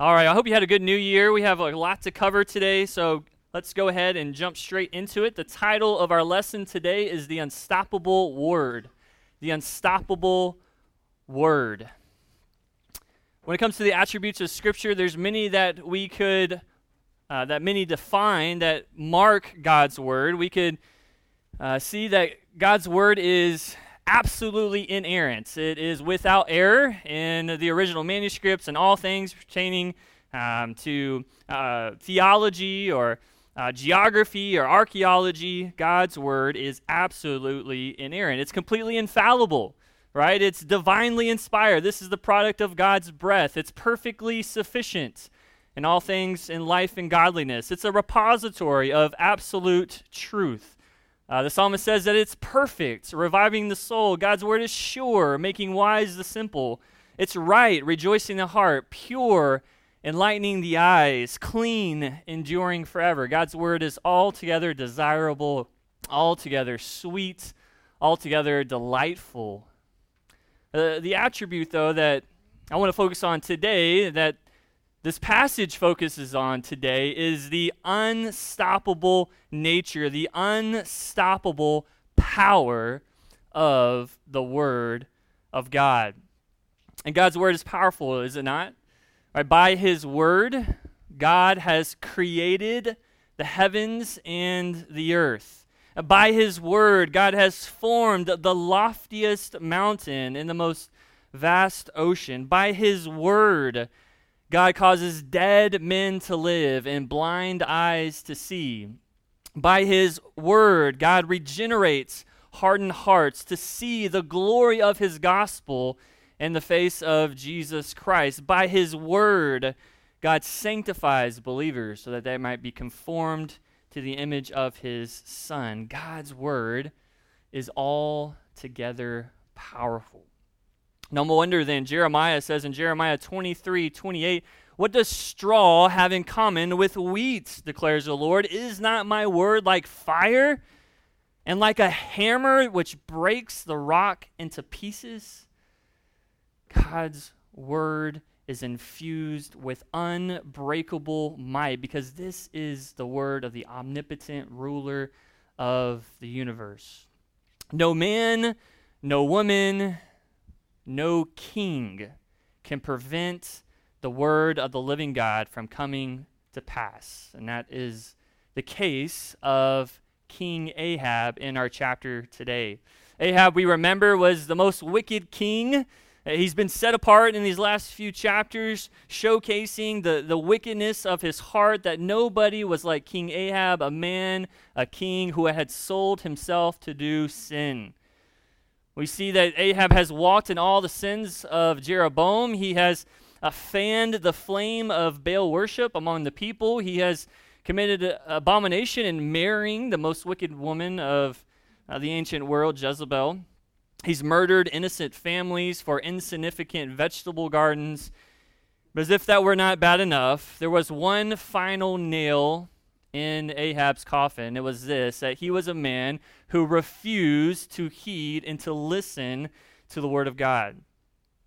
All right, I hope you had a good new year. We have a lot to cover today, so let's go ahead and jump straight into it. The title of our lesson today is The Unstoppable Word. The Unstoppable Word. When it comes to the attributes of Scripture, there's many that we could, uh, that many define that mark God's Word. We could uh, see that God's Word is absolutely inerrant. It is without error in the original manuscripts and all things pertaining um, to uh, theology or uh, geography or archaeology. God's word is absolutely inerrant. It's completely infallible, right? It's divinely inspired. This is the product of God's breath. It's perfectly sufficient in all things in life and godliness. It's a repository of absolute truth. Uh, the psalmist says that it's perfect, reviving the soul. God's word is sure, making wise the simple. It's right, rejoicing the heart, pure, enlightening the eyes, clean, enduring forever. God's word is altogether desirable, altogether sweet, altogether delightful. Uh, the attribute, though, that I want to focus on today, that this passage focuses on today is the unstoppable nature, the unstoppable power of the Word of God. And God's Word is powerful, is it not? Right, by His Word, God has created the heavens and the earth. By His Word, God has formed the loftiest mountain and the most vast ocean. By His Word, God causes dead men to live and blind eyes to see. By his word, God regenerates hardened hearts to see the glory of his gospel in the face of Jesus Christ. By his word, God sanctifies believers so that they might be conformed to the image of his Son. God's word is altogether powerful. No wonder then Jeremiah says in Jeremiah 23 28, What does straw have in common with wheat, declares the Lord? Is not my word like fire and like a hammer which breaks the rock into pieces? God's word is infused with unbreakable might because this is the word of the omnipotent ruler of the universe. No man, no woman, no king can prevent the word of the living God from coming to pass. And that is the case of King Ahab in our chapter today. Ahab, we remember, was the most wicked king. Uh, he's been set apart in these last few chapters, showcasing the, the wickedness of his heart, that nobody was like King Ahab, a man, a king who had sold himself to do sin. We see that Ahab has walked in all the sins of Jeroboam. He has uh, fanned the flame of Baal worship among the people. He has committed abomination in marrying the most wicked woman of uh, the ancient world, Jezebel. He's murdered innocent families for insignificant vegetable gardens. But as if that were not bad enough, there was one final nail in Ahab's coffin. It was this that he was a man who refused to heed and to listen to the word of God.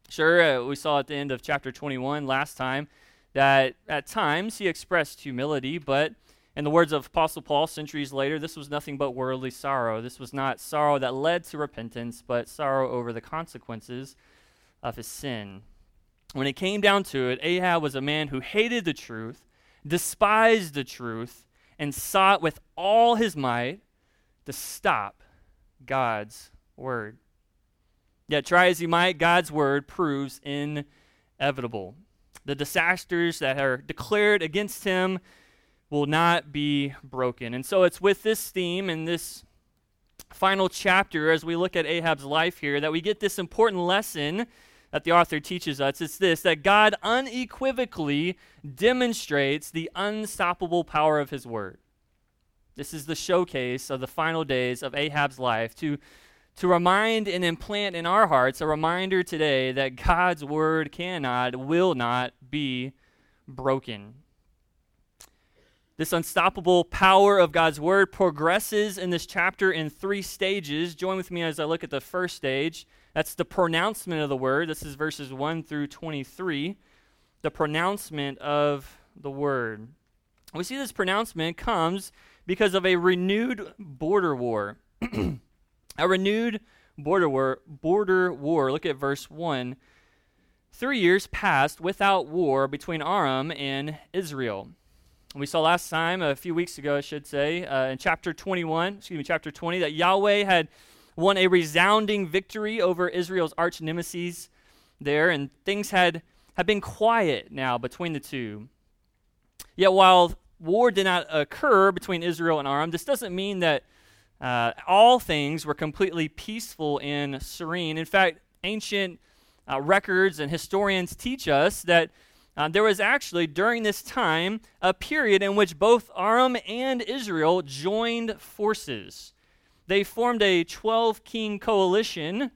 Sure, uh, we saw at the end of chapter 21 last time that at times he expressed humility, but in the words of Apostle Paul centuries later, this was nothing but worldly sorrow. This was not sorrow that led to repentance, but sorrow over the consequences of his sin. When it came down to it, Ahab was a man who hated the truth, despised the truth, and sought with all his might to stop God's word. Yet, try as he might, God's word proves inevitable. The disasters that are declared against him will not be broken. And so, it's with this theme and this final chapter, as we look at Ahab's life here, that we get this important lesson that the author teaches us. It's this that God unequivocally demonstrates the unstoppable power of his word. This is the showcase of the final days of Ahab's life to, to remind and implant in our hearts a reminder today that God's word cannot, will not be broken. This unstoppable power of God's word progresses in this chapter in three stages. Join with me as I look at the first stage. That's the pronouncement of the word. This is verses 1 through 23. the pronouncement of the word. We see this pronouncement comes because of a renewed border war. a renewed border war, border war. Look at verse 1. Three years passed without war between Aram and Israel. We saw last time, a few weeks ago, I should say, uh, in chapter 21, excuse me, chapter 20, that Yahweh had won a resounding victory over Israel's arch nemesis there, and things had, had been quiet now between the two. Yet while war did not occur between Israel and Aram, this doesn't mean that uh, all things were completely peaceful and serene. In fact, ancient uh, records and historians teach us that uh, there was actually, during this time, a period in which both Aram and Israel joined forces. They formed a 12 king coalition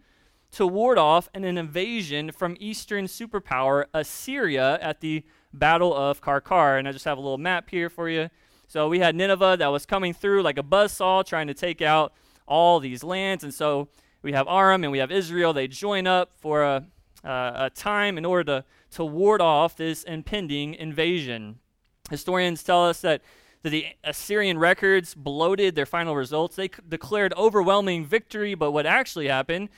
to ward off an invasion from eastern superpower Assyria at the Battle of Qarqar. And I just have a little map here for you. So we had Nineveh that was coming through like a buzzsaw trying to take out all these lands. And so we have Aram and we have Israel. They join up for a, uh, a time in order to, to ward off this impending invasion. Historians tell us that, that the Assyrian records bloated their final results. They c- declared overwhelming victory, but what actually happened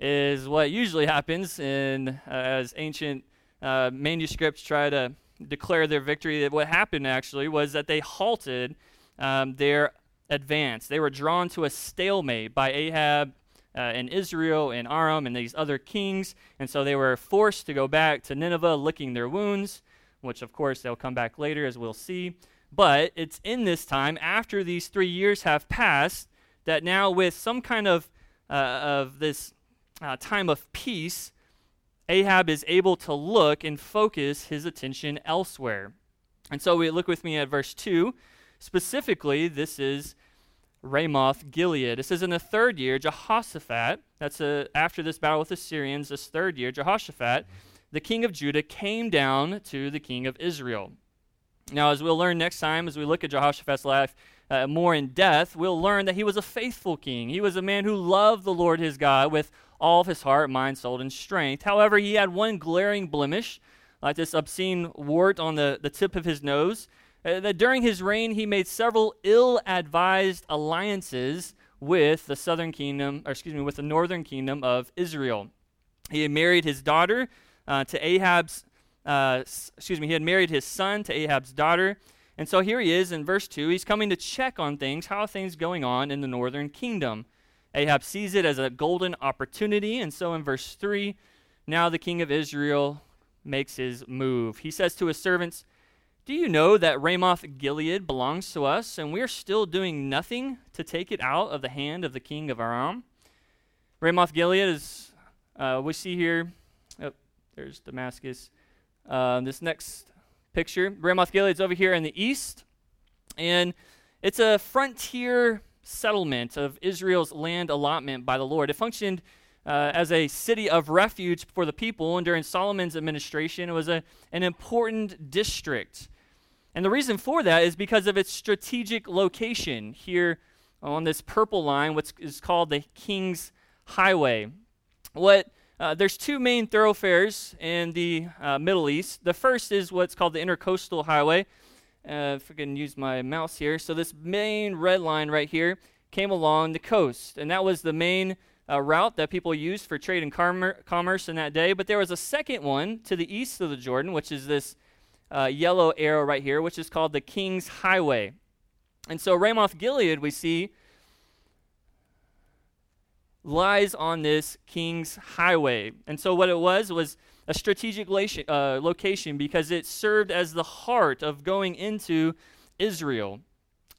is what usually happens in uh, as ancient uh, manuscripts try to declare their victory. That What happened actually was that they halted um, their advance. They were drawn to a stalemate by Ahab uh, and Israel and Aram and these other kings, and so they were forced to go back to Nineveh, licking their wounds, which of course they'll come back later, as we'll see. But it's in this time, after these three years have passed, that now with some kind of uh, of this uh, time of peace, Ahab is able to look and focus his attention elsewhere. And so we look with me at verse 2. Specifically, this is Ramoth Gilead. It says, In the third year, Jehoshaphat, that's a, after this battle with the Syrians, this third year, Jehoshaphat, the king of Judah, came down to the king of Israel. Now, as we'll learn next time, as we look at Jehoshaphat's life uh, more in depth, we'll learn that he was a faithful king. He was a man who loved the Lord his God with all of his heart, mind, soul, and strength. However, he had one glaring blemish, like this obscene wart on the, the tip of his nose, uh, that during his reign he made several ill advised alliances with the southern kingdom, or excuse me, with the northern kingdom of Israel. He had married his daughter uh, to Ahab's, uh, excuse me, he had married his son to Ahab's daughter. And so here he is in verse 2. He's coming to check on things. How are things going on in the northern kingdom? Ahab sees it as a golden opportunity. And so in verse 3, now the king of Israel makes his move. He says to his servants, Do you know that Ramoth Gilead belongs to us, and we are still doing nothing to take it out of the hand of the king of Aram? Ramoth Gilead is, uh, we see here, oh, there's Damascus. Uh, this next picture, Ramoth Gilead is over here in the east, and it's a frontier settlement of Israel's land allotment by the Lord. It functioned uh, as a city of refuge for the people, and during Solomon's administration, it was a, an important district. And the reason for that is because of its strategic location here on this purple line, what is called the King's Highway. What uh, there's two main thoroughfares in the uh, Middle East. The first is what's called the Intercoastal Highway, uh, if I can use my mouse here. So this main red line right here came along the coast, and that was the main uh, route that people used for trade and com- commerce in that day. But there was a second one to the east of the Jordan, which is this uh, yellow arrow right here, which is called the King's Highway. And so Ramoth Gilead, we see, lies on this King's Highway. And so what it was was a strategic uh, location because it served as the heart of going into Israel.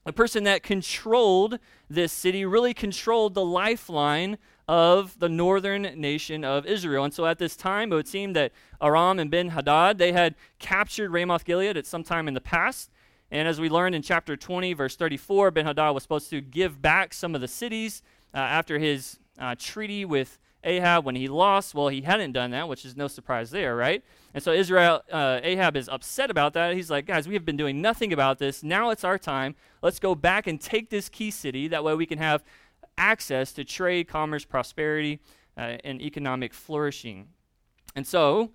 The person that controlled this city really controlled the lifeline of the northern nation of Israel. And so at this time, it would seem that Aram and Ben Hadad, they had captured Ramoth Gilead at some time in the past. And as we learned in chapter 20, verse 34, Ben Hadad was supposed to give back some of the cities uh, after his uh, treaty with Ahab when he lost. Well, he hadn't done that, which is no surprise there, right? And so Israel, uh, Ahab is upset about that. He's like, guys, we have been doing nothing about this. Now it's our time. Let's go back and take this key city. That way we can have access to trade, commerce, prosperity, uh, and economic flourishing. And so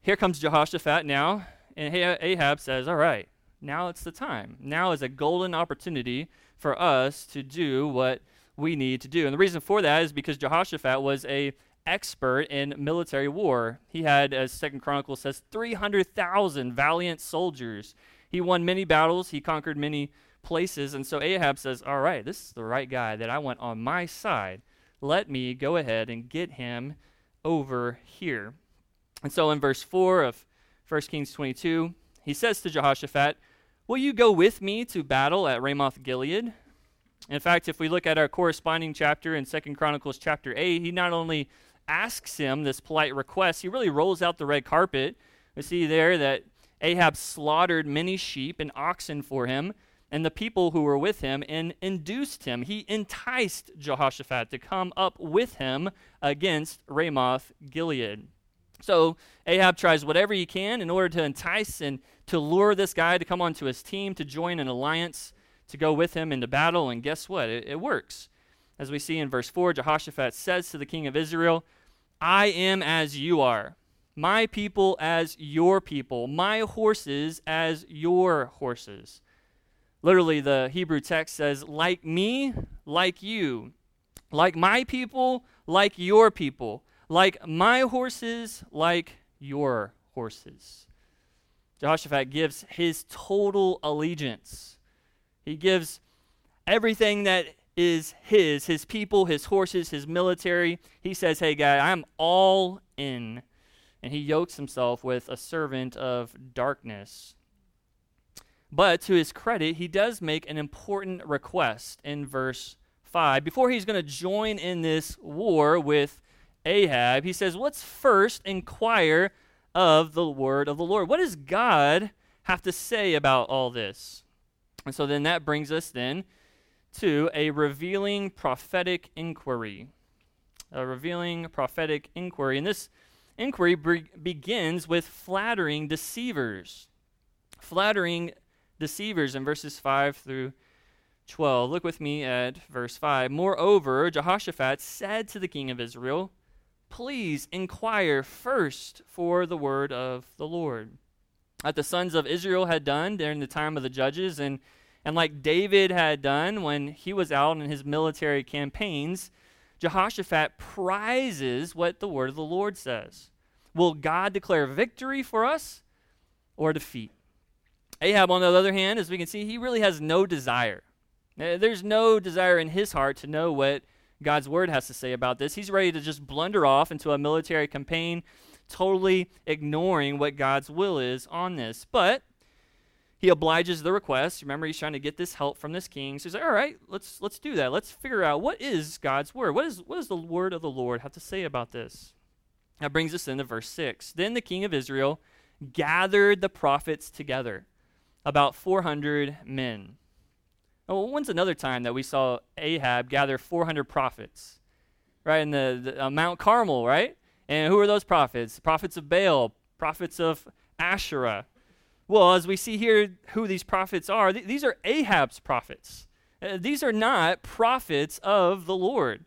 here comes Jehoshaphat now, and Ahab says, All right, now it's the time. Now is a golden opportunity for us to do what we need to do. And the reason for that is because Jehoshaphat was a expert in military war. He had, as Second Chronicles says, 300,000 valiant soldiers. He won many battles. He conquered many places. And so Ahab says, All right, this is the right guy that I want on my side. Let me go ahead and get him over here. And so in verse 4 of 1 Kings 22, he says to Jehoshaphat, Will you go with me to battle at Ramoth Gilead? In fact, if we look at our corresponding chapter in 2 Chronicles chapter 8, he not only asks him this polite request, he really rolls out the red carpet. We see there that Ahab slaughtered many sheep and oxen for him and the people who were with him and induced him. He enticed Jehoshaphat to come up with him against Ramoth Gilead. So Ahab tries whatever he can in order to entice and to lure this guy to come onto his team, to join an alliance, to go with him into battle. And guess what? It, it works. As we see in verse 4, Jehoshaphat says to the king of Israel, I am as you are, my people as your people, my horses as your horses. Literally, the Hebrew text says, like me, like you, like my people, like your people like my horses, like your horses. Jehoshaphat gives his total allegiance. He gives everything that is his, his people, his horses, his military. He says, Hey, guy, I'm all in. And he yokes himself with a servant of darkness. But to his credit, he does make an important request in verse 5. Before he's going to join in this war with Ahab, he says, Let's first inquire of the word of the Lord. What does God have to say about all this? And so then that brings us then to a revealing prophetic inquiry. A revealing prophetic inquiry. And this inquiry be- begins with flattering deceivers. Flattering deceivers in verses 5 through 12. Look with me at verse 5. Moreover, Jehoshaphat said to the king of Israel, please inquire first for the word of the Lord. That the sons of Israel had done during the time of the judges, and, and like David had done when he was out in his military campaigns, Jehoshaphat prizes what the word of the Lord says. Will God declare victory for us or defeat? Ahab, on the other hand, as we can see, he really has no desire. Uh, there's no desire in his heart to know what God's word has to say about this. He's ready to just blunder off into a military campaign, totally ignoring what God's will is on this. But he obliges the request. Remember, he's trying to get this help from this king. So he's like, all right, let's let's do that. Let's figure out what is God's word. What is what does the word of the Lord have to say about this? That brings us into verse six. Then the king of Israel gathered the prophets together, about four hundred men. Well, when's another time that we saw Ahab gather 400 prophets? Right, in the, the uh, Mount Carmel, right? And who are those prophets? Prophets of Baal, prophets of Asherah. Well, as we see here who these prophets are, th- these are Ahab's prophets. Uh, these are not prophets of the Lord.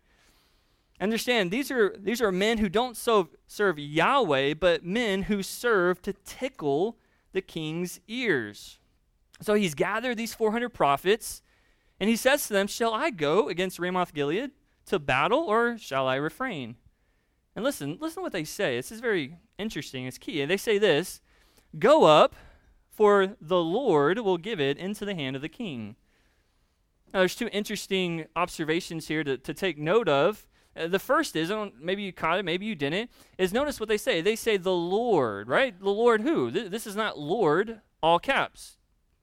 Understand, these are, these are men who don't so serve Yahweh, but men who serve to tickle the king's ears. So he's gathered these 400 prophets and he says to them, Shall I go against Ramoth Gilead to battle, or shall I refrain? And listen, listen to what they say. This is very interesting. It's key. They say this Go up, for the Lord will give it into the hand of the king. Now, there's two interesting observations here to, to take note of. Uh, the first is, maybe you caught it, maybe you didn't, is notice what they say. They say the Lord, right? The Lord who? Th- this is not Lord, all caps.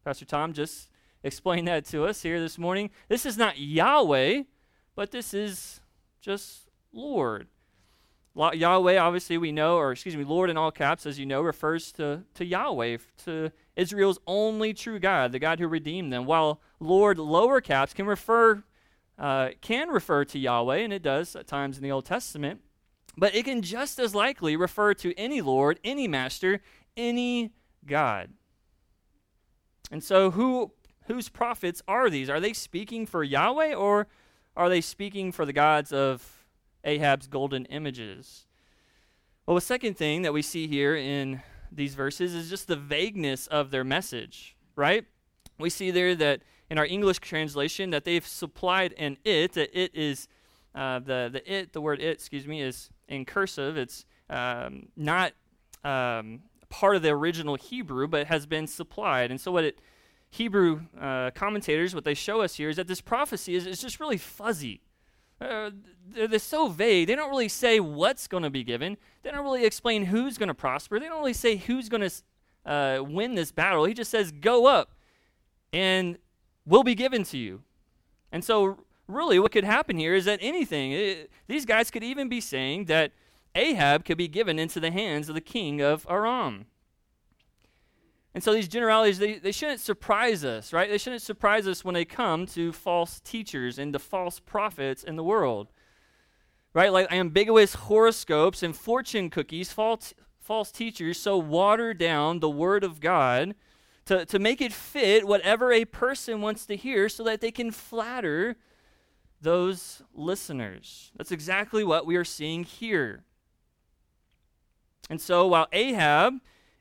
Pastor Tom just explain that to us here this morning. This is not Yahweh, but this is just Lord. Yahweh, obviously, we know, or excuse me, Lord in all caps, as you know, refers to, to Yahweh, to Israel's only true God, the God who redeemed them. While Lord, lower caps, can refer uh, can refer to Yahweh, and it does at times in the Old Testament, but it can just as likely refer to any Lord, any Master, any God. And so, who whose prophets are these? Are they speaking for Yahweh or are they speaking for the gods of Ahab's golden images? Well, the second thing that we see here in these verses is just the vagueness of their message, right? We see there that in our English translation that they've supplied an it, that it is uh, the the it, the word it, excuse me, is in cursive. It's um, not um, part of the original Hebrew, but has been supplied. And so, what it Hebrew uh, commentators, what they show us here is that this prophecy is, is just really fuzzy. Uh, they're, so vague. They don't really say what's going to be given. They don't really explain who's going to prosper. They don't really say who's going to uh, win this battle. He just says, "Go up, and will be given to you." And so, really, what could happen here is that anything. It, these guys could even be saying that Ahab could be given into the hands of the king of Aram. And so these generalities, they, they shouldn't surprise us, right? They shouldn't surprise us when they come to false teachers and to false prophets in the world. Right? Like ambiguous horoscopes and fortune cookies, false, false teachers so water down the word of God to, to make it fit whatever a person wants to hear so that they can flatter those listeners. That's exactly what we are seeing here. And so while Ahab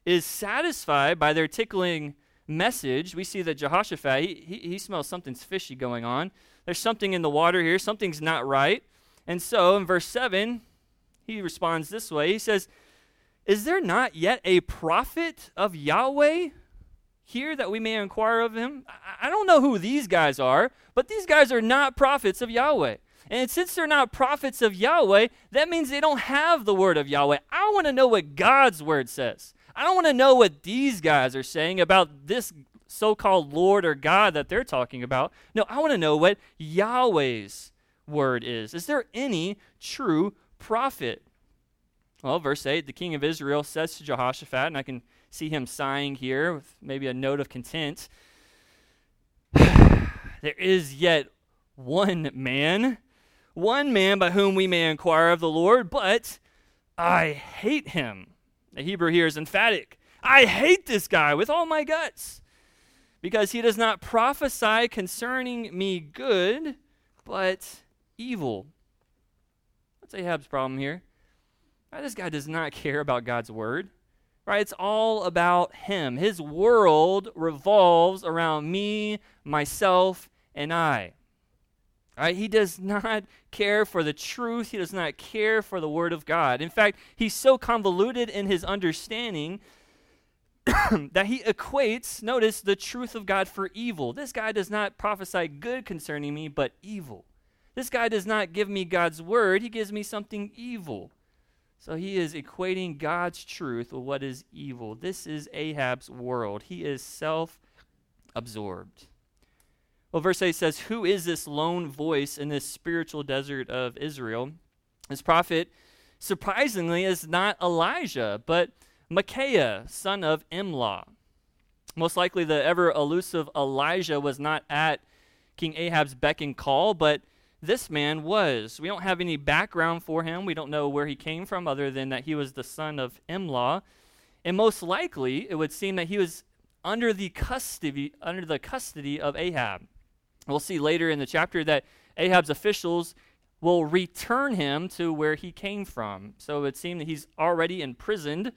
is satisfied by their tickling message, we see that Jehoshaphat, he, he, he, smells something's fishy going on. There's something in the water here, something's not right. And so in verse 7, he responds this way He says, Is there not yet a prophet of Yahweh here that we may inquire of him? I, I don't know who these guys are, but these guys are not prophets of Yahweh. And since they're not prophets of Yahweh, that means they don't have the word of Yahweh. I want to know what God's word says. I don't want to know what these guys are saying about this so called Lord or God that they're talking about. No, I want to know what Yahweh's word is. Is there any true prophet? Well, verse 8 the king of Israel says to Jehoshaphat, and I can see him sighing here with maybe a note of content. there is yet one man one man by whom we may inquire of the Lord, but I hate him. The Hebrew here is emphatic. I hate this guy with all my guts because he does not prophesy concerning me good, but evil. That's Ahab's problem here. Right, this guy does not care about God's word. Right? It's all about him. His world revolves around me, myself, and I. Right? He does not care for the truth. He does not care for the Word of God. In fact, he's so convoluted in his understanding that he equates, notice, the truth of God for evil. This guy does not prophesy good concerning me, but evil. This guy does not give me God's Word, he gives me something evil. So he is equating God's truth with what is evil. This is Ahab's world. He is self absorbed. Well, verse 8 says, Who is this lone voice in this spiritual desert of Israel? This prophet, surprisingly, is not Elijah, but Micaiah, son of Imlah. Most likely, the ever elusive Elijah was not at King Ahab's beck and call, but this man was. We don't have any background for him. We don't know where he came from, other than that he was the son of Imlah. And most likely, it would seem that he was under the custody, under the custody of Ahab. We'll see later in the chapter that Ahab's officials will return him to where he came from. So it would seem that he's already imprisoned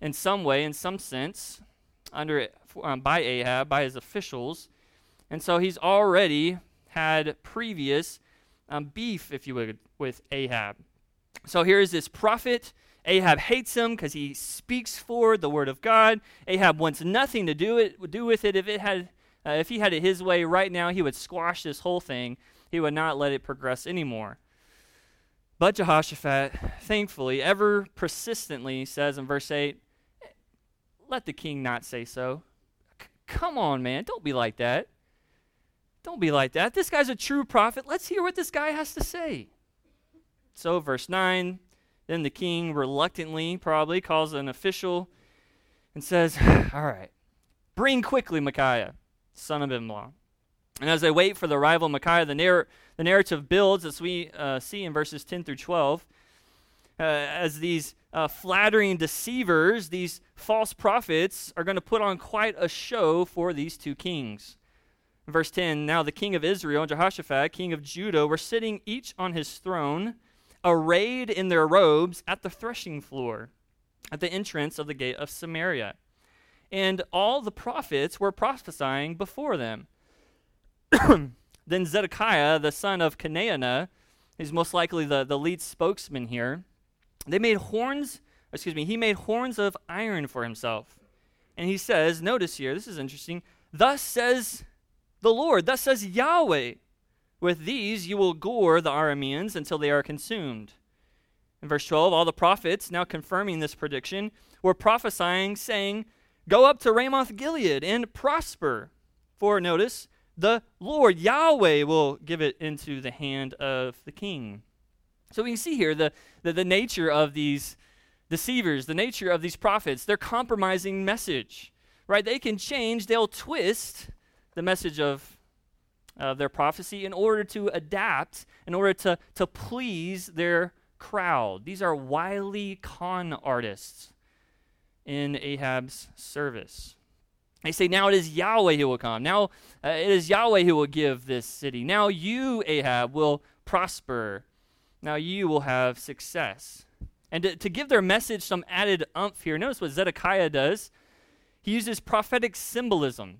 in some way, in some sense, under um, by Ahab, by his officials. And so he's already had previous um, beef, if you would, with Ahab. So here is this prophet. Ahab hates him because he speaks for the word of God. Ahab wants nothing to do it do with it if it had uh, if he had it his way right now, he would squash this whole thing. He would not let it progress anymore. But Jehoshaphat, thankfully, ever persistently says in verse 8, Let the king not say so. C- come on, man. Don't be like that. Don't be like that. This guy's a true prophet. Let's hear what this guy has to say. So, verse 9, then the king reluctantly probably calls an official and says, All right, bring quickly Micaiah son of Imlah. And as they wait for the arrival of Micaiah, the, narr- the narrative builds, as we uh, see in verses 10 through 12, uh, as these uh, flattering deceivers, these false prophets, are going to put on quite a show for these two kings. verse 10 Now the king of Israel, Jehoshaphat, king of Judah, were sitting each on his throne arrayed in their robes at the threshing floor, at the entrance of the gate of Samaria. And all the prophets were prophesying before them. then Zedekiah, the son of Chenaanah, is most likely the, the lead spokesman here. They made horns, excuse me, he made horns of iron for himself. And he says, notice here, this is interesting. Thus says the Lord, thus says Yahweh, with these you will gore the Arameans until they are consumed. In verse 12, all the prophets, now confirming this prediction, were prophesying, saying, Go up to Ramoth Gilead and prosper. For notice, the Lord Yahweh will give it into the hand of the king. So we can see here the, the, the nature of these deceivers, the nature of these prophets. They're compromising message, right? They can change, they'll twist the message of uh, their prophecy in order to adapt, in order to, to please their crowd. These are wily con artists in Ahab's service. They say, Now it is Yahweh who will come. Now uh, it is Yahweh who will give this city. Now you, Ahab, will prosper. Now you will have success. And to, to give their message some added umph here, notice what Zedekiah does. He uses prophetic symbolism.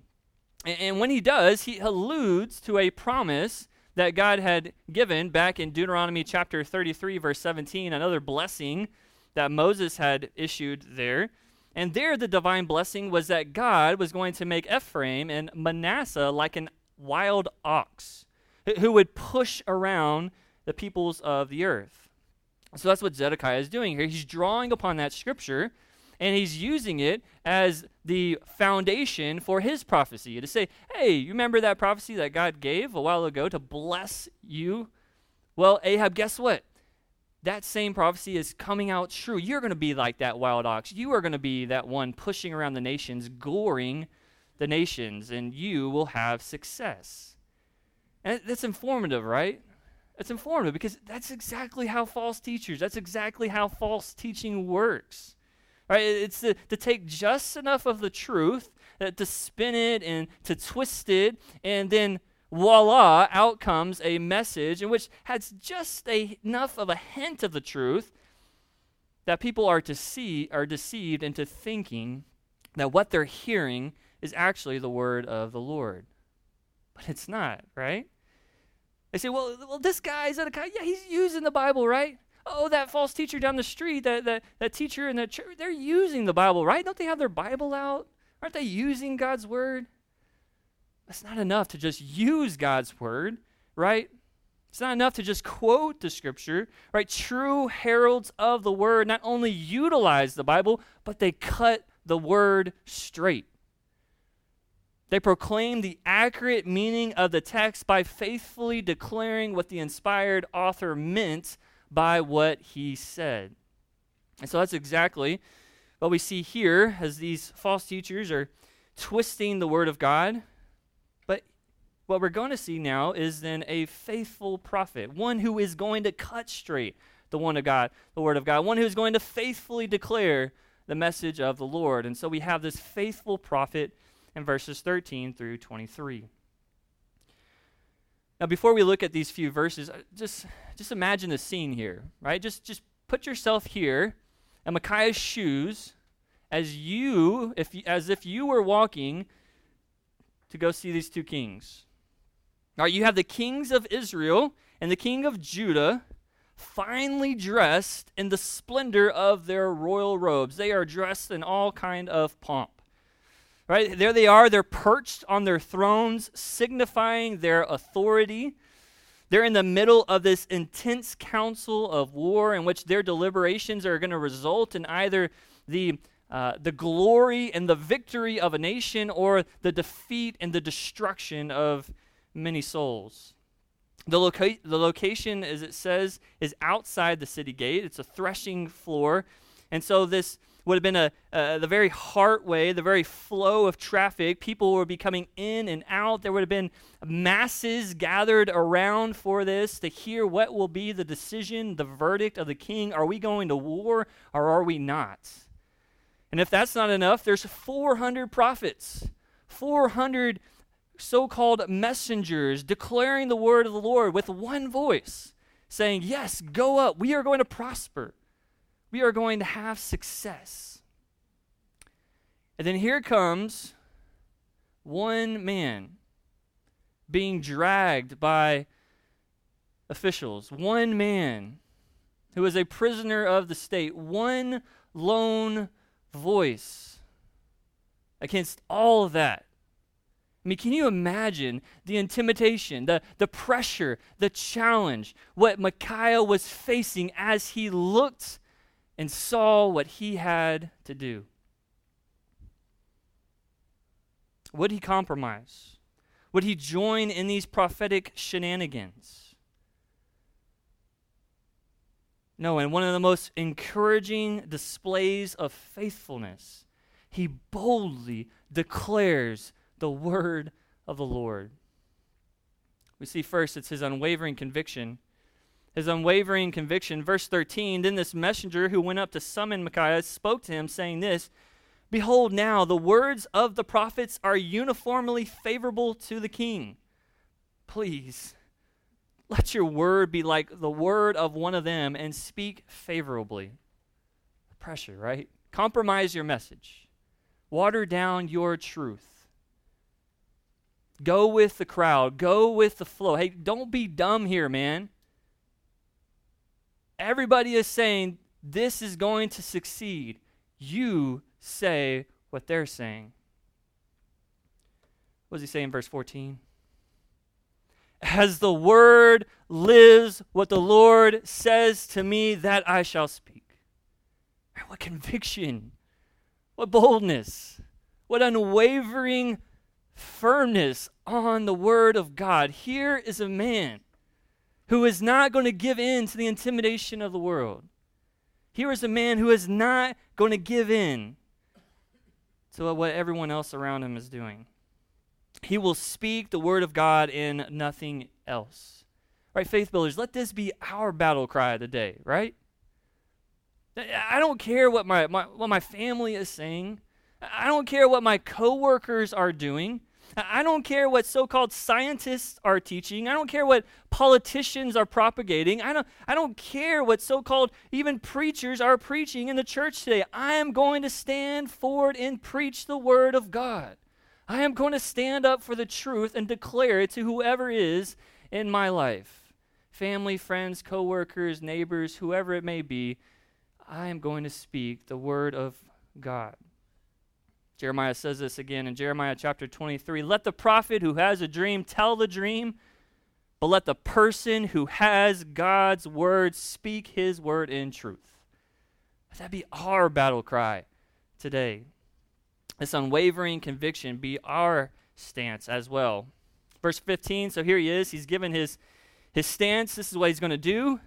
And, and when he does, he alludes to a promise that God had given back in Deuteronomy chapter 33, verse 17, another blessing that Moses had issued there. And there, the divine blessing was that God was going to make Ephraim and Manasseh like an wild ox who would push around the peoples of the earth. So that's what Zedekiah is doing here. He's drawing upon that scripture and he's using it as the foundation for his prophecy to say, hey, you remember that prophecy that God gave a while ago to bless you? Well, Ahab, guess what? That same prophecy is coming out true. You're going to be like that wild ox. You are going to be that one pushing around the nations, goring the nations, and you will have success. And that's informative, right? That's informative because that's exactly how false teachers, that's exactly how false teaching works. Right? It's to, to take just enough of the truth, uh, to spin it and to twist it, and then voila, out comes a message in which has just a, enough of a hint of the truth that people are to see are deceived into thinking that what they're hearing is actually the word of the Lord. But it's not, right? They say, well, well this guy is a guy, yeah, he's using the Bible, right? Oh, that false teacher down the street, that, that, that teacher in the church, they're using the Bible, right? Don't they have their Bible out? Aren't they using God's word? That's not enough to just use God's word, right? It's not enough to just quote the scripture, right? True heralds of the word not only utilize the Bible, but they cut the word straight. They proclaim the accurate meaning of the text by faithfully declaring what the inspired author meant by what he said. And so that's exactly what we see here as these false teachers are twisting the word of God what we're going to see now is then a faithful prophet, one who is going to cut straight the one of God, the word of God, one who's going to faithfully declare the message of the Lord. And so we have this faithful prophet in verses 13 through 23. Now, before we look at these few verses, uh, just just imagine the scene here, right? Just just put yourself here in Micaiah's shoes, as you, if as if you were walking to go see these two kings. Right, you have the kings of Israel and the king of Judah finely dressed in the splendor of their royal robes. They are dressed in all kind of pomp. Right? There they are, they're perched on their thrones, signifying their authority. They're in the middle of this intense council of war in which their deliberations are going to result in either the uh, the glory and the victory of a nation or the defeat and the destruction of many souls. The, loca- the location, as it says, is outside the city gate. It's a threshing floor. And so this would have been a, uh, the very heartway, the very flow of traffic. People would be coming in and out. There would have been masses gathered around for this to hear what will be the decision, the verdict of the king. Are we going to war or are we not? And if that's not enough, there's 400 prophets, 400 so called messengers declaring the word of the Lord with one voice, saying, Yes, go up. We are going to prosper. We are going to have success. And then here comes one man being dragged by officials, one man who is a prisoner of the state, one lone voice against all of that. I mean, can you imagine the intimidation, the, the pressure, the challenge, what Micaiah was facing as he looked and saw what he had to do? Would he compromise? Would he join in these prophetic shenanigans? No, and one of the most encouraging displays of faithfulness, he boldly declares the word of the Lord. We see first it's his unwavering conviction. His unwavering conviction. Verse 13 Then this messenger who went up to summon Micaiah spoke to him, saying this Behold, now the words of the prophets are uniformly favorable to the king. Please, let your word be like the word of one of them and speak favorably. Pressure, right? Compromise your message, water down your truth. Go with the crowd, go with the flow. Hey, don't be dumb here, man. Everybody is saying this is going to succeed. You say what they're saying. What does he say in verse 14? As the word lives, what the Lord says to me, that I shall speak. What conviction, what boldness, what unwavering firmness on the word of God. Here is a man who is not going to give in to the intimidation of the world. Here is a man who is not going to give in to what everyone else around him is doing. He will speak the word of God in nothing else. Right, faith builders, let this be our battle cry of the day, right? I don't care what my, my what my family is saying. I don't care what my coworkers are doing. I don't care what so called scientists are teaching. I don't care what politicians are propagating. I don't, I don't care what so called even preachers are preaching in the church today. I am going to stand forward and preach the word of God. I am going to stand up for the truth and declare it to whoever is in my life family, friends, coworkers, neighbors, whoever it may be. I am going to speak the word of God. Jeremiah says this again in Jeremiah chapter 23 Let the prophet who has a dream tell the dream, but let the person who has God's word speak his word in truth. Let that be our battle cry today. This unwavering conviction be our stance as well. Verse 15, so here he is. He's given his, his stance. This is what he's going to do.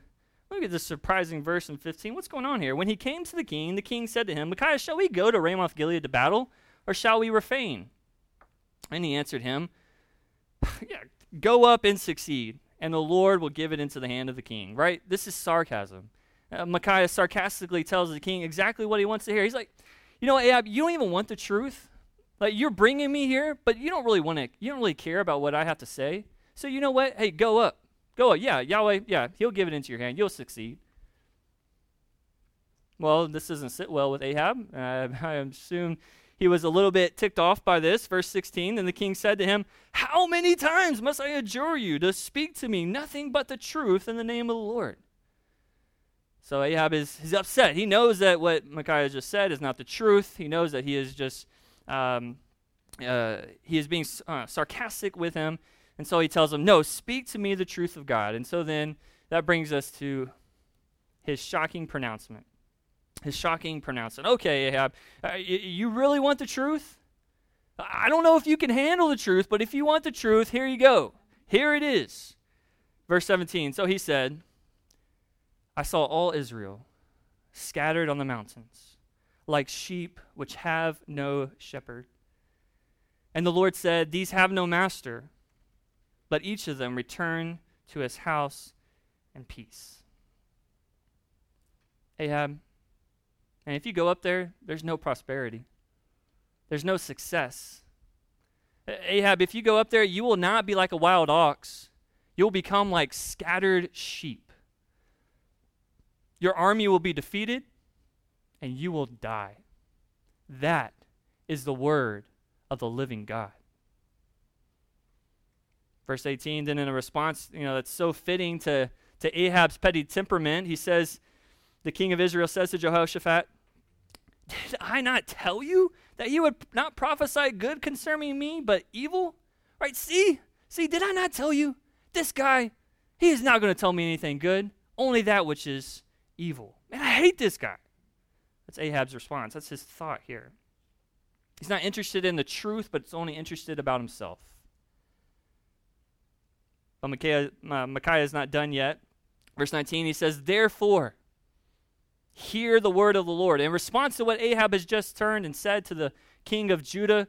Look at this surprising verse in 15. What's going on here? When he came to the king, the king said to him, Micaiah, shall we go to Ramoth Gilead to battle? or shall we refrain? And he answered him, yeah, Go up and succeed, and the Lord will give it into the hand of the king. Right? This is sarcasm. Uh, Micaiah sarcastically tells the king exactly what he wants to hear. He's like, You know, Ahab, you don't even want the truth. Like, you're bringing me here, but you don't really want to, you don't really care about what I have to say. So, you know what? Hey, go up. Go. Yeah, Yahweh, yeah, he'll give it into your hand. You'll succeed. Well, this doesn't sit well with Ahab. Uh, I assume he was a little bit ticked off by this. Verse 16 And the king said to him, How many times must I adjure you to speak to me nothing but the truth in the name of the Lord? So Ahab is he's upset. He knows that what Micaiah just said is not the truth. He knows that he is just um, uh, he is being uh, sarcastic with him, and so he tells him, "No, speak to me the truth of God." And so then that brings us to his shocking pronouncement his shocking pronouncement. Okay, Ahab, uh, y- you really want the truth? I don't know if you can handle the truth, but if you want the truth, here you go. Here it is. Verse 17. So he said, I saw all Israel scattered on the mountains, like sheep which have no shepherd. And the Lord said, These have no master. Let each of them return to his house in peace. Ahab, and if you go up there, there's no prosperity, there's no success. Ahab, if you go up there, you will not be like a wild ox. You'll become like scattered sheep. Your army will be defeated, and you will die. That is the word of the living God. Verse 18, then in a response, you know, that's so fitting to, to Ahab's petty temperament, he says, the king of Israel says to Jehoshaphat, Did I not tell you that you would not prophesy good concerning me, but evil? Right? See? See, did I not tell you? This guy, he is not going to tell me anything good, only that which is evil. Man, I hate this guy. That's Ahab's response. That's his thought here. He's not interested in the truth, but it's only interested about himself. But Micaiah, uh, Micaiah is not done yet. Verse 19, he says, Therefore, hear the word of the Lord. In response to what Ahab has just turned and said to the king of Judah,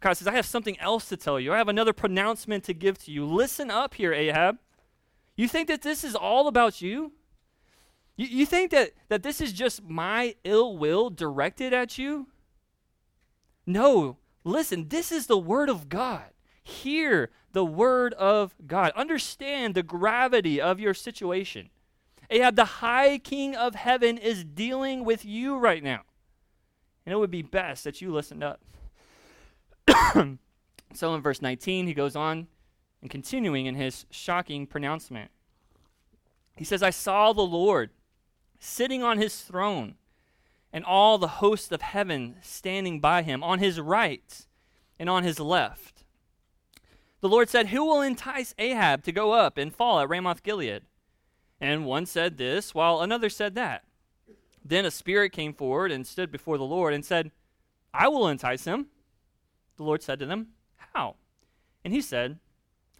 God says, I have something else to tell you. I have another pronouncement to give to you. Listen up here, Ahab. You think that this is all about you? You, you think that, that this is just my ill will directed at you? No. Listen, this is the word of God. Hear the word of God. Understand the gravity of your situation. Ahab, the high king of heaven, is dealing with you right now. And it would be best that you listened up. so in verse 19, he goes on and continuing in his shocking pronouncement. He says, I saw the Lord sitting on his throne, and all the hosts of heaven standing by him, on his right and on his left. The Lord said, Who will entice Ahab to go up and fall at Ramoth Gilead? And one said this, while another said that. Then a spirit came forward and stood before the Lord and said, I will entice him. The Lord said to them, How? And he said,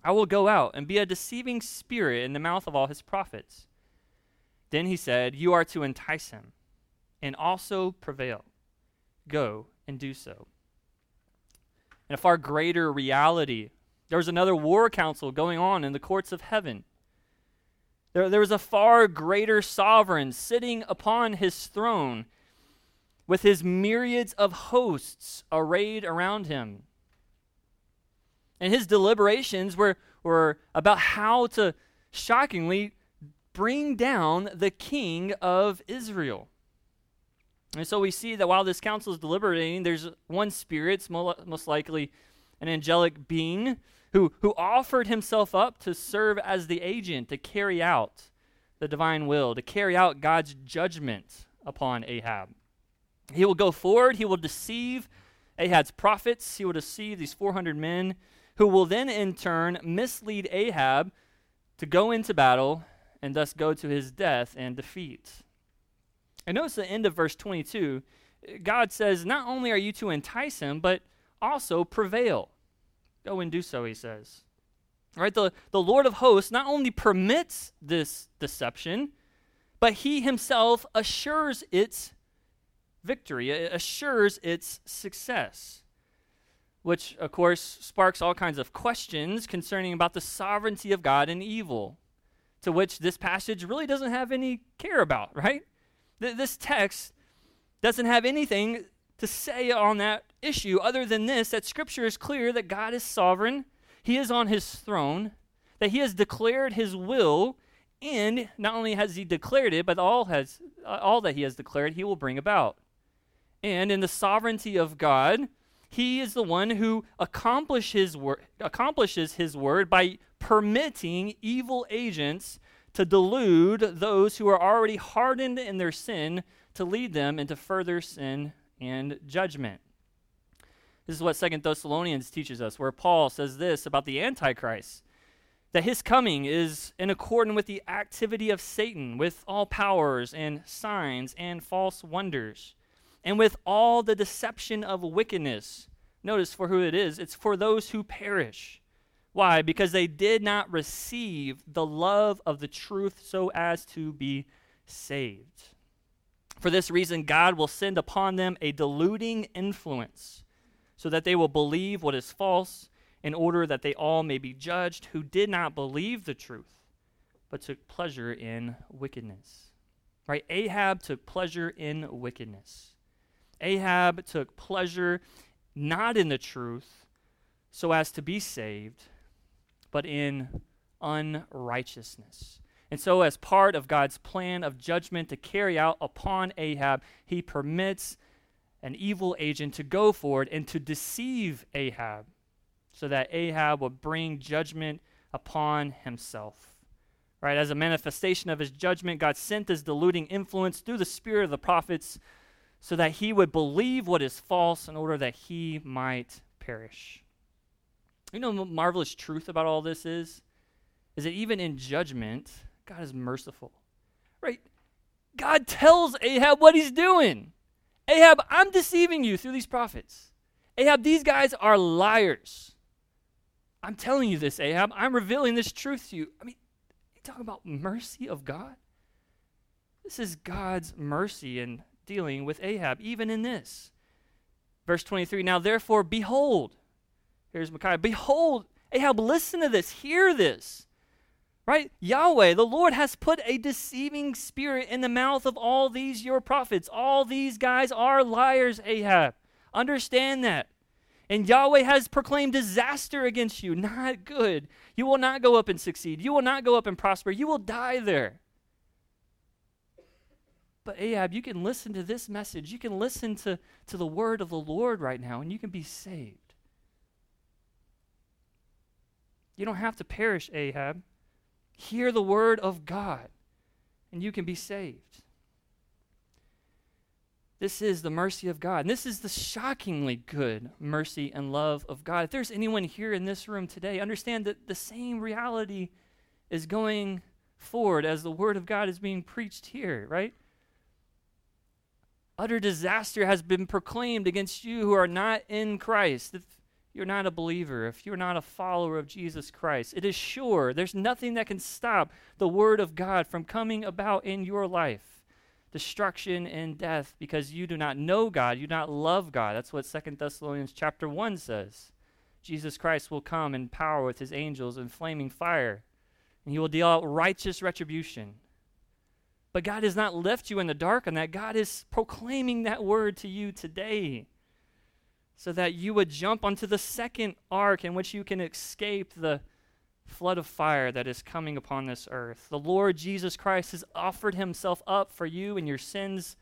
I will go out and be a deceiving spirit in the mouth of all his prophets. Then he said, You are to entice him and also prevail. Go and do so. And a far greater reality, there was another war council going on in the courts of heaven. There, there was a far greater sovereign sitting upon his throne with his myriads of hosts arrayed around him. And his deliberations were, were about how to shockingly bring down the king of Israel. And so we see that while this council is deliberating, there's one spirit, most likely an angelic being, who, who offered himself up to serve as the agent to carry out the divine will, to carry out God's judgment upon Ahab. He will go forward, he will deceive Ahab's prophets, he will deceive these 400 men, who will then in turn mislead Ahab to go into battle and thus go to his death and defeat. And notice the end of verse 22. God says, Not only are you to entice him, but also prevail. Go and do so, he says. Right? The, the Lord of hosts not only permits this deception, but he himself assures its victory, assures its success. Which, of course, sparks all kinds of questions concerning about the sovereignty of God and evil, to which this passage really doesn't have any care about, right? Th- this text doesn't have anything to say on that issue other than this that Scripture is clear that God is sovereign, He is on His throne, that He has declared His will, and not only has He declared it, but all, has, uh, all that He has declared, He will bring about. And in the sovereignty of God, He is the one who wor- accomplishes His word by permitting evil agents to delude those who are already hardened in their sin to lead them into further sin and judgment. This is what Second Thessalonians teaches us, where Paul says this about the Antichrist that his coming is in accordance with the activity of Satan, with all powers and signs and false wonders, and with all the deception of wickedness. Notice for who it is it's for those who perish. Why? Because they did not receive the love of the truth so as to be saved. For this reason, God will send upon them a deluding influence, so that they will believe what is false, in order that they all may be judged who did not believe the truth, but took pleasure in wickedness. Right? Ahab took pleasure in wickedness. Ahab took pleasure not in the truth, so as to be saved, but in unrighteousness. And so, as part of God's plan of judgment to carry out upon Ahab, he permits an evil agent to go forward and to deceive Ahab so that Ahab would bring judgment upon himself. Right? As a manifestation of his judgment, God sent this deluding influence through the spirit of the prophets so that he would believe what is false in order that he might perish. You know the marvelous truth about all this is? Is that even in judgment, God is merciful. Right? God tells Ahab what he's doing. Ahab, I'm deceiving you through these prophets. Ahab, these guys are liars. I'm telling you this, Ahab. I'm revealing this truth to you. I mean, you talk about mercy of God? This is God's mercy in dealing with Ahab, even in this. Verse 23 Now therefore, behold, here's Micaiah, behold, Ahab, listen to this, hear this. Right? Yahweh, the Lord has put a deceiving spirit in the mouth of all these your prophets. All these guys are liars, Ahab. Understand that. And Yahweh has proclaimed disaster against you. Not good. You will not go up and succeed. You will not go up and prosper. You will die there. But Ahab, you can listen to this message. You can listen to, to the word of the Lord right now, and you can be saved. You don't have to perish, Ahab. Hear the word of God, and you can be saved. This is the mercy of God. And this is the shockingly good mercy and love of God. If there's anyone here in this room today, understand that the same reality is going forward as the word of God is being preached here, right? Utter disaster has been proclaimed against you who are not in Christ. If you're not a believer, if you're not a follower of Jesus Christ, it is sure there's nothing that can stop the word of God from coming about in your life destruction and death because you do not know God, you do not love God. That's what Second Thessalonians chapter 1 says. Jesus Christ will come in power with his angels in flaming fire, and he will deal out righteous retribution. But God has not left you in the dark on that. God is proclaiming that word to you today so that you would jump onto the second ark in which you can escape the flood of fire that is coming upon this earth. The Lord Jesus Christ has offered himself up for you and your sins,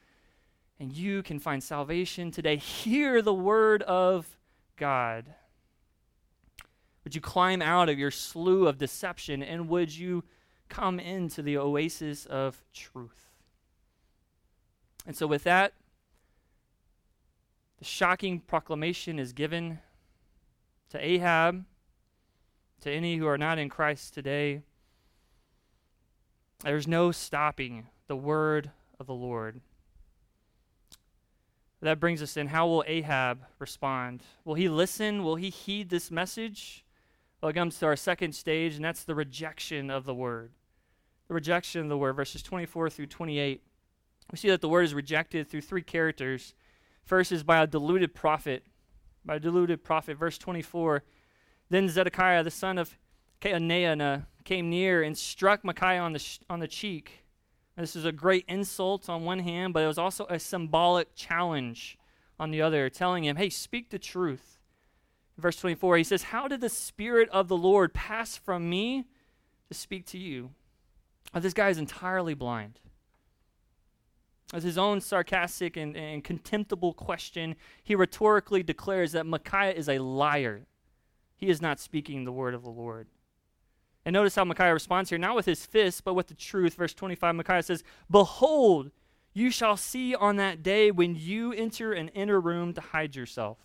and you can find salvation today. Hear the word of God. Would you climb out of your slough of deception and would you come into the oasis of truth? And so, with that, the shocking proclamation is given to Ahab to any who are not in Christ today, there's no stopping the word of the Lord. That brings us in. How will Ahab respond? Will he listen? Will he heed this message? Well, it comes to our second stage, and that's the rejection of the word. The rejection of the word, verses 24 through 28. We see that the word is rejected through three characters. First is by a deluded prophet. By a deluded prophet. Verse 24 then Zedekiah, the son of Chenaanah, came near and struck Micaiah on the, sh- on the cheek. This is a great insult on one hand, but it was also a symbolic challenge on the other, telling him, hey, speak the truth. Verse 24, he says, How did the Spirit of the Lord pass from me to speak to you? This guy is entirely blind. With his own sarcastic and, and contemptible question, he rhetorically declares that Micaiah is a liar he is not speaking the word of the Lord. And notice how Micaiah responds here, not with his fists, but with the truth. Verse 25, Micaiah says, Behold, you shall see on that day when you enter an inner room to hide yourself.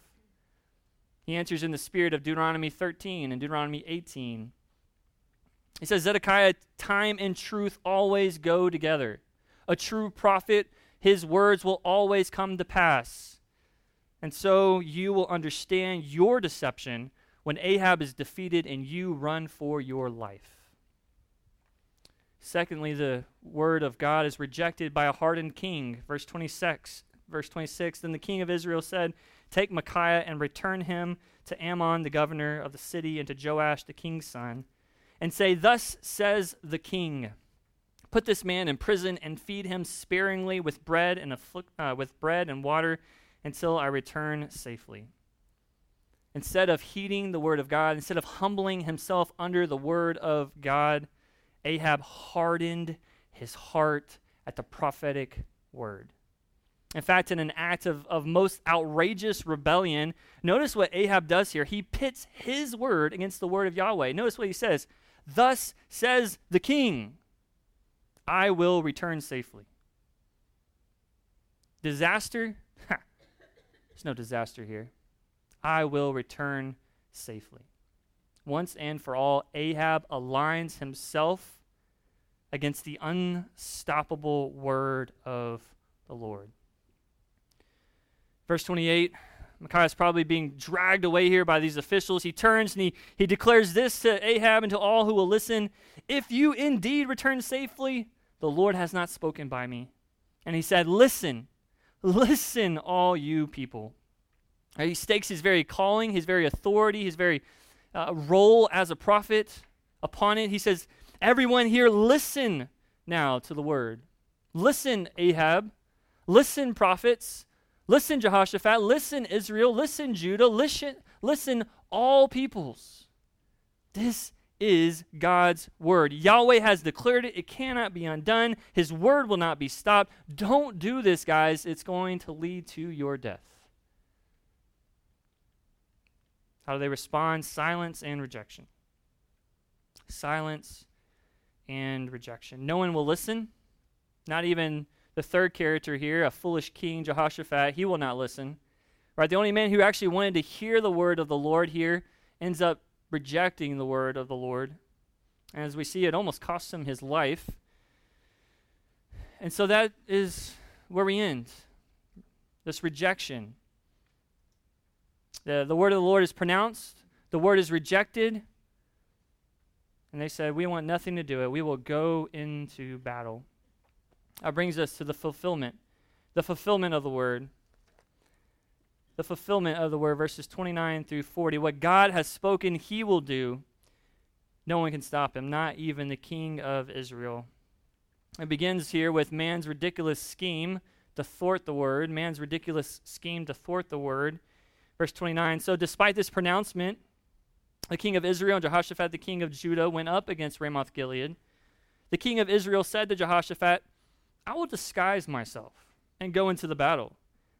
He answers in the spirit of Deuteronomy 13 and Deuteronomy 18. He says, Zedekiah, time and truth always go together. A true prophet, his words will always come to pass. And so you will understand your deception when Ahab is defeated and you run for your life. Secondly, the word of God is rejected by a hardened king. Verse 26. Verse 26 Then the king of Israel said, Take Micaiah and return him to Amon, the governor of the city, and to Joash, the king's son, and say, Thus says the king Put this man in prison and feed him sparingly with bread and, uh, with bread and water until I return safely instead of heeding the word of God, instead of humbling himself under the word of God, Ahab hardened his heart at the prophetic word. In fact, in an act of, of most outrageous rebellion, notice what Ahab does here. He pits his word against the word of Yahweh. Notice what he says Thus says the king, I will return safely. Disaster? There's no disaster here. I will return safely. Once and for all, Ahab aligns himself against the unstoppable word of the Lord. Verse 28 Micaiah is probably being dragged away here by these officials. He turns and he, he declares this to Ahab and to all who will listen If you indeed return safely, the Lord has not spoken by me. And he said, Listen, listen, all you people. He stakes his very calling, his very authority, his very uh, role as a prophet upon it. He says, Everyone here, listen now to the word. Listen, Ahab. Listen, prophets. Listen, Jehoshaphat. Listen, Israel. Listen, Judah. Listen, listen, all peoples. This is God's word. Yahweh has declared it. It cannot be undone. His word will not be stopped. Don't do this, guys. It's going to lead to your death. How do they respond? Silence and rejection. Silence and rejection. No one will listen, not even the third character here, a foolish king, Jehoshaphat, he will not listen. Right? The only man who actually wanted to hear the word of the Lord here ends up rejecting the word of the Lord. And as we see, it almost costs him his life. And so that is where we end this rejection. The, the word of the Lord is pronounced, the word is rejected. And they said, We want nothing to do it. We will go into battle. That brings us to the fulfillment, the fulfillment of the word. The fulfillment of the word, verses 29 through 40. What God has spoken, he will do. No one can stop him, not even the king of Israel. It begins here with man's ridiculous scheme to thwart the word, man's ridiculous scheme to thwart the word. Verse 29 So, despite this pronouncement, the king of Israel and Jehoshaphat, the king of Judah, went up against Ramoth Gilead. The king of Israel said to Jehoshaphat, I will disguise myself and go into the battle.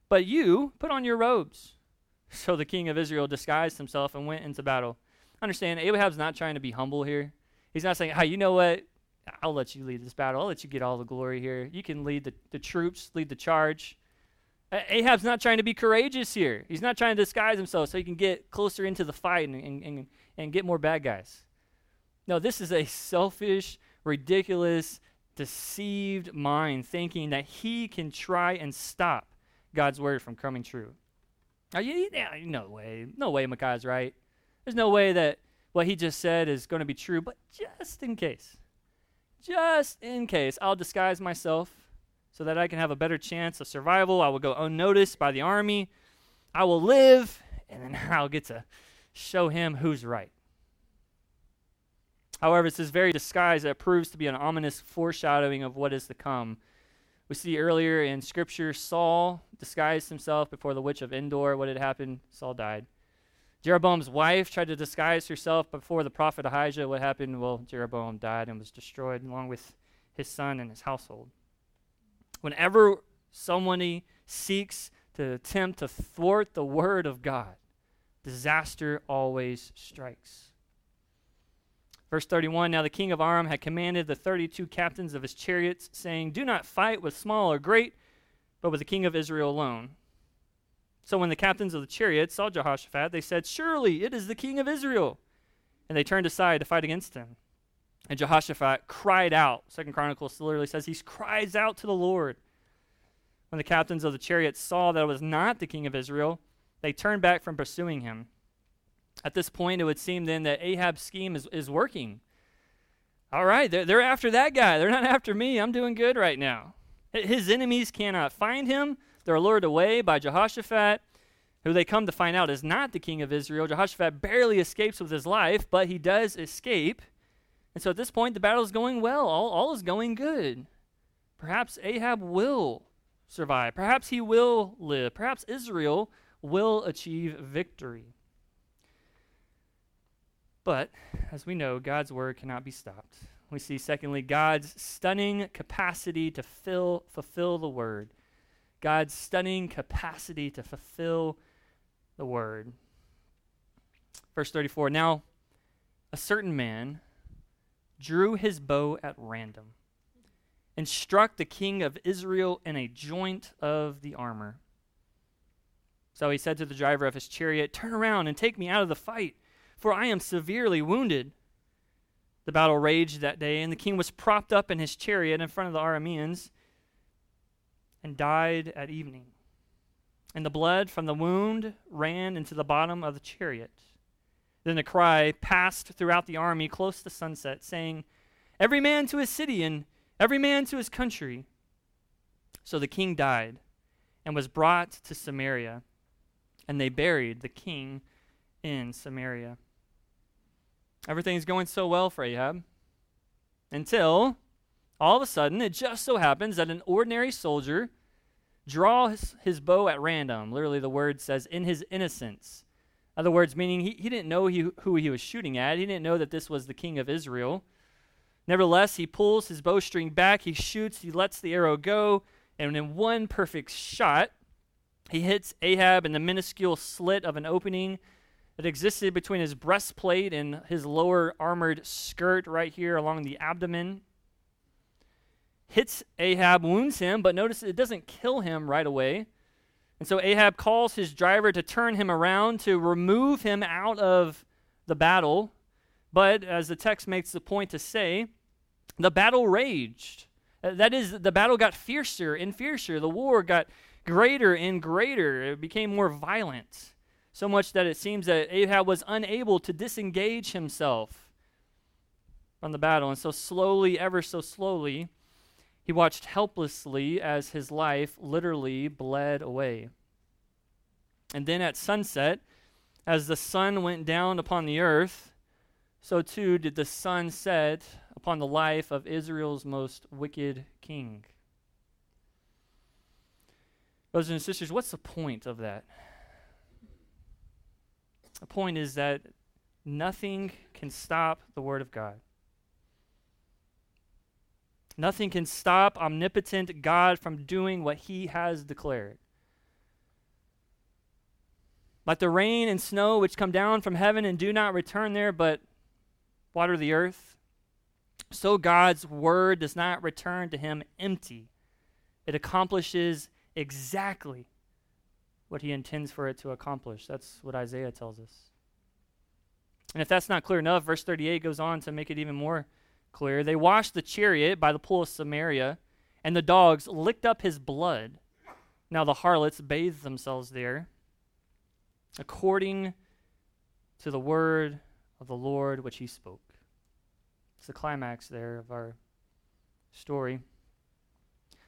But you put on your robes. So the king of Israel disguised himself and went into battle. Understand, Ahab's not trying to be humble here. He's not saying, hey, you know what? I'll let you lead this battle. I'll let you get all the glory here. You can lead the, the troops, lead the charge. Ahab's not trying to be courageous here. He's not trying to disguise himself so he can get closer into the fight and, and, and, and get more bad guys. No, this is a selfish, ridiculous, deceived mind thinking that he can try and stop God's word from coming true. Are you, yeah, no way. No way Micaiah's right. There's no way that what he just said is going to be true, but just in case, just in case, I'll disguise myself so that I can have a better chance of survival. I will go unnoticed by the army. I will live, and then I'll get to show him who's right. However, it's this very disguise that proves to be an ominous foreshadowing of what is to come. We see earlier in Scripture, Saul disguised himself before the witch of Endor. What had happened? Saul died. Jeroboam's wife tried to disguise herself before the prophet Ahijah. What happened? Well, Jeroboam died and was destroyed along with his son and his household. Whenever somebody seeks to attempt to thwart the word of God, disaster always strikes. Verse 31 Now the king of Aram had commanded the 32 captains of his chariots, saying, Do not fight with small or great, but with the king of Israel alone. So when the captains of the chariots saw Jehoshaphat, they said, Surely it is the king of Israel. And they turned aside to fight against him. And Jehoshaphat cried out. Second Chronicles literally says he cries out to the Lord. When the captains of the chariots saw that it was not the king of Israel, they turned back from pursuing him. At this point, it would seem then that Ahab's scheme is, is working. All right, they're, they're after that guy. They're not after me. I'm doing good right now. His enemies cannot find him. They're lured away by Jehoshaphat, who they come to find out is not the king of Israel. Jehoshaphat barely escapes with his life, but he does escape. And so at this point, the battle is going well. All, all is going good. Perhaps Ahab will survive. Perhaps he will live. Perhaps Israel will achieve victory. But as we know, God's word cannot be stopped. we see, secondly, God's stunning capacity to fill, fulfill the word. God's stunning capacity to fulfill the word. Verse 34 Now, a certain man drew his bow at random and struck the king of Israel in a joint of the armor. So he said to the driver of his chariot, Turn around and take me out of the fight, for I am severely wounded. The battle raged that day, and the king was propped up in his chariot in front of the Arameans and died at evening. And the blood from the wound ran into the bottom of the chariot. Then the cry passed throughout the army close to sunset, saying, Every man to his city and every man to his country. So the king died and was brought to Samaria, and they buried the king in Samaria. Everything's going so well for Ahab until all of a sudden it just so happens that an ordinary soldier draws his bow at random. Literally, the word says, in his innocence. Other words, meaning he, he didn't know he, who he was shooting at. He didn't know that this was the king of Israel. Nevertheless, he pulls his bowstring back, he shoots, he lets the arrow go, and in one perfect shot, he hits Ahab in the minuscule slit of an opening that existed between his breastplate and his lower armored skirt right here along the abdomen. Hits Ahab, wounds him, but notice it doesn't kill him right away. And so Ahab calls his driver to turn him around to remove him out of the battle. But as the text makes the point to say, the battle raged. That is, the battle got fiercer and fiercer. The war got greater and greater. It became more violent so much that it seems that Ahab was unable to disengage himself from the battle. And so, slowly, ever so slowly, he watched helplessly as his life literally bled away. And then at sunset, as the sun went down upon the earth, so too did the sun set upon the life of Israel's most wicked king. Brothers and sisters, what's the point of that? The point is that nothing can stop the Word of God. Nothing can stop omnipotent God from doing what He has declared. Like the rain and snow which come down from heaven and do not return there, but water the earth, so God's word does not return to him empty. It accomplishes exactly what he intends for it to accomplish. That's what Isaiah tells us. And if that's not clear enough, verse 38 goes on to make it even more clear. They washed the chariot by the pool of Samaria, and the dogs licked up his blood. Now the harlots bathed themselves there, according to the word of the Lord which he spoke. It's the climax there of our story.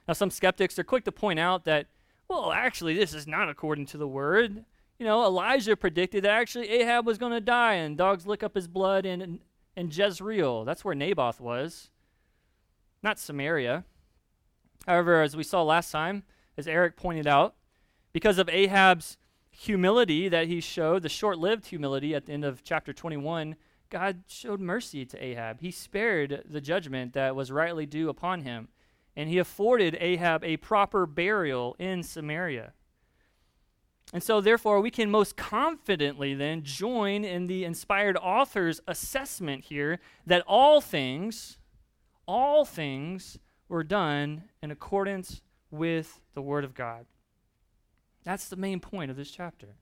Now, some skeptics are quick to point out that well, actually, this is not according to the word. You know, Elijah predicted that actually Ahab was going to die and dogs lick up his blood in, in Jezreel. That's where Naboth was, not Samaria. However, as we saw last time, as Eric pointed out, because of Ahab's humility that he showed, the short lived humility at the end of chapter 21, God showed mercy to Ahab. He spared the judgment that was rightly due upon him and he afforded Ahab a proper burial in Samaria. And so, therefore, we can most confidently then join in the inspired author's assessment here that all things, all things were done in accordance with the Word of God. That's the main point of this chapter.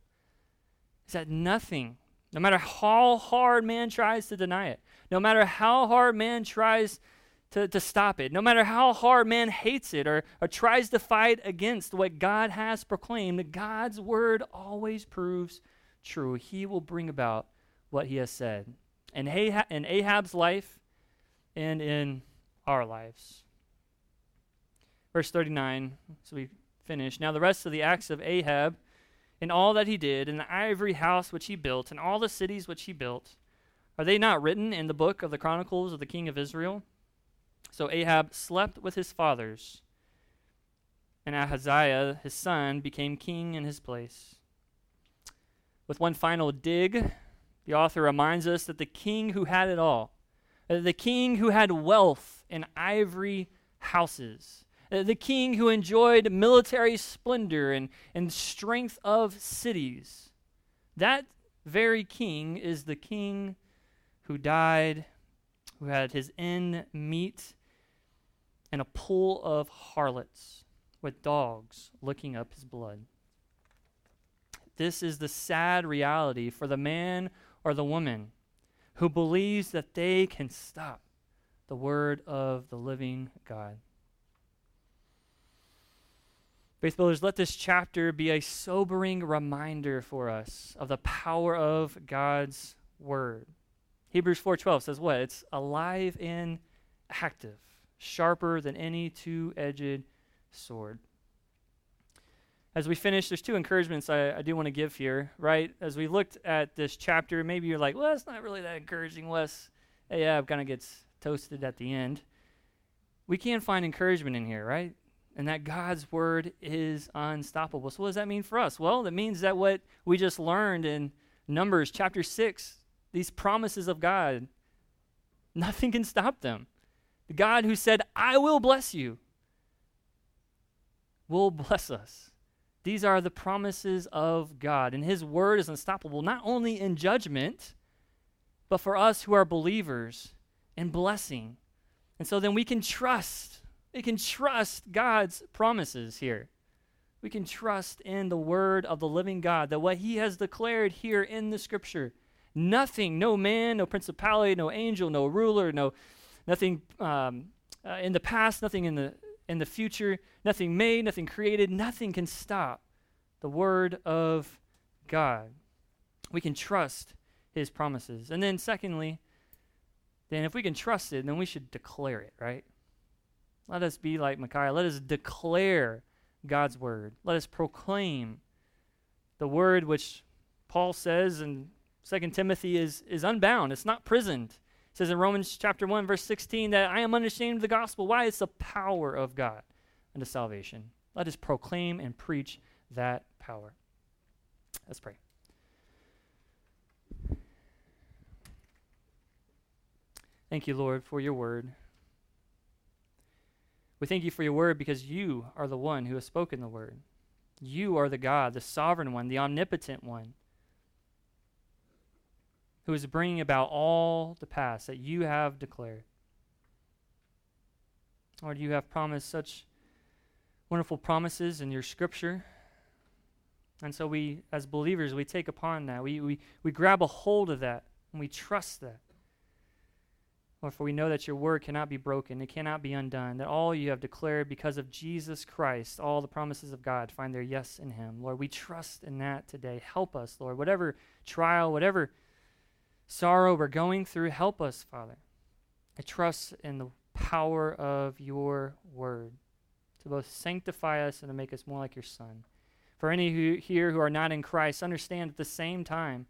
Is that nothing, no matter how hard man tries to deny it, no matter how hard man tries to, to stop it. No matter how hard man hates it or, or tries to fight against what God has proclaimed, God's word always proves true. He will bring about what he has said. In, Ahab, in Ahab's life and in our lives. Verse 39, so we finish. Now the rest of the acts of Ahab and all that he did, and the ivory house which he built, and all the cities which he built, are they not written in the book of the Chronicles of the king of Israel? So Ahab slept with his fathers, and Ahaziah, his son, became king in his place. With one final dig, the author reminds us that the king who had it all, uh, the king who had wealth and ivory houses, uh, the king who enjoyed military splendor and, and strength of cities. That very king is the king who died, who had his end meet in a pool of harlots with dogs licking up his blood. This is the sad reality for the man or the woman who believes that they can stop the word of the living God. Faith builders, let this chapter be a sobering reminder for us of the power of God's word. Hebrews 4:12 says what? It's alive and active, sharper than any two-edged sword. As we finish, there's two encouragements I, I do want to give here, right? As we looked at this chapter, maybe you're like, well, it's not really that encouraging, Wes. Yeah, it kind of gets toasted at the end. We can find encouragement in here, right? and that God's word is unstoppable. So, what does that mean for us? Well, that means that what we just learned in Numbers chapter 6, these promises of God, nothing can stop them. The God who said, I will bless you, will bless us. These are the promises of God, and His word is unstoppable, not only in judgment, but for us who are believers in blessing. And so then we can trust we can trust God's promises here. We can trust in the word of the living God, that what he has declared here in the scripture, nothing, no man, no principality, no angel, no ruler, no nothing um, uh, in the past, nothing in the in the future, nothing made, nothing created, nothing can stop the word of God. We can trust his promises. And then secondly, then if we can trust it, then we should declare it, right? Let us be like Micaiah. Let us declare God's word. Let us proclaim the word which Paul says in 2 Timothy is, is unbound. It's not prisoned. Says in Romans chapter 1, verse 16, that I am unashamed of the gospel. Why? It's the power of God unto salvation. Let us proclaim and preach that power. Let's pray. Thank you, Lord, for your word. We thank you for your word because you are the one who has spoken the word. You are the God, the sovereign one, the omnipotent one, who is bringing about all the past that you have declared. Lord, you have promised such wonderful promises in your scripture. And so we, as believers, we take upon that. We, we, we grab a hold of that and we trust that. Lord, for we know that your word cannot be broken, it cannot be undone, that all you have declared because of Jesus Christ, all the promises of God find their yes in him. Lord, we trust in that today. Help us, Lord. Whatever trial, whatever sorrow we're going through, help us, Father. I trust in the power of your word to both sanctify us and to make us more like your Son. For any who here who are not in Christ, understand at the same time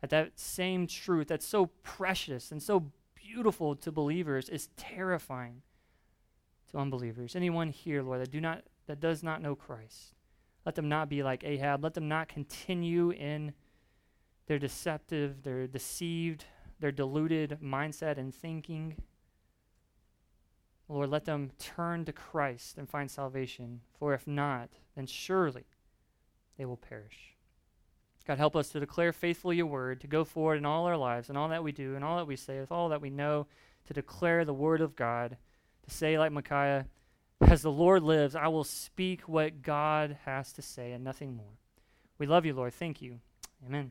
that that same truth that's so precious and so beautiful to believers is terrifying to unbelievers. Anyone here, Lord, that do not that does not know Christ, let them not be like Ahab. Let them not continue in their deceptive, their deceived, their deluded mindset and thinking. Lord, let them turn to Christ and find salvation. For if not, then surely they will perish. God, help us to declare faithfully your word, to go forward in all our lives and all that we do and all that we say, with all that we know, to declare the word of God, to say, like Micaiah, as the Lord lives, I will speak what God has to say and nothing more. We love you, Lord. Thank you. Amen.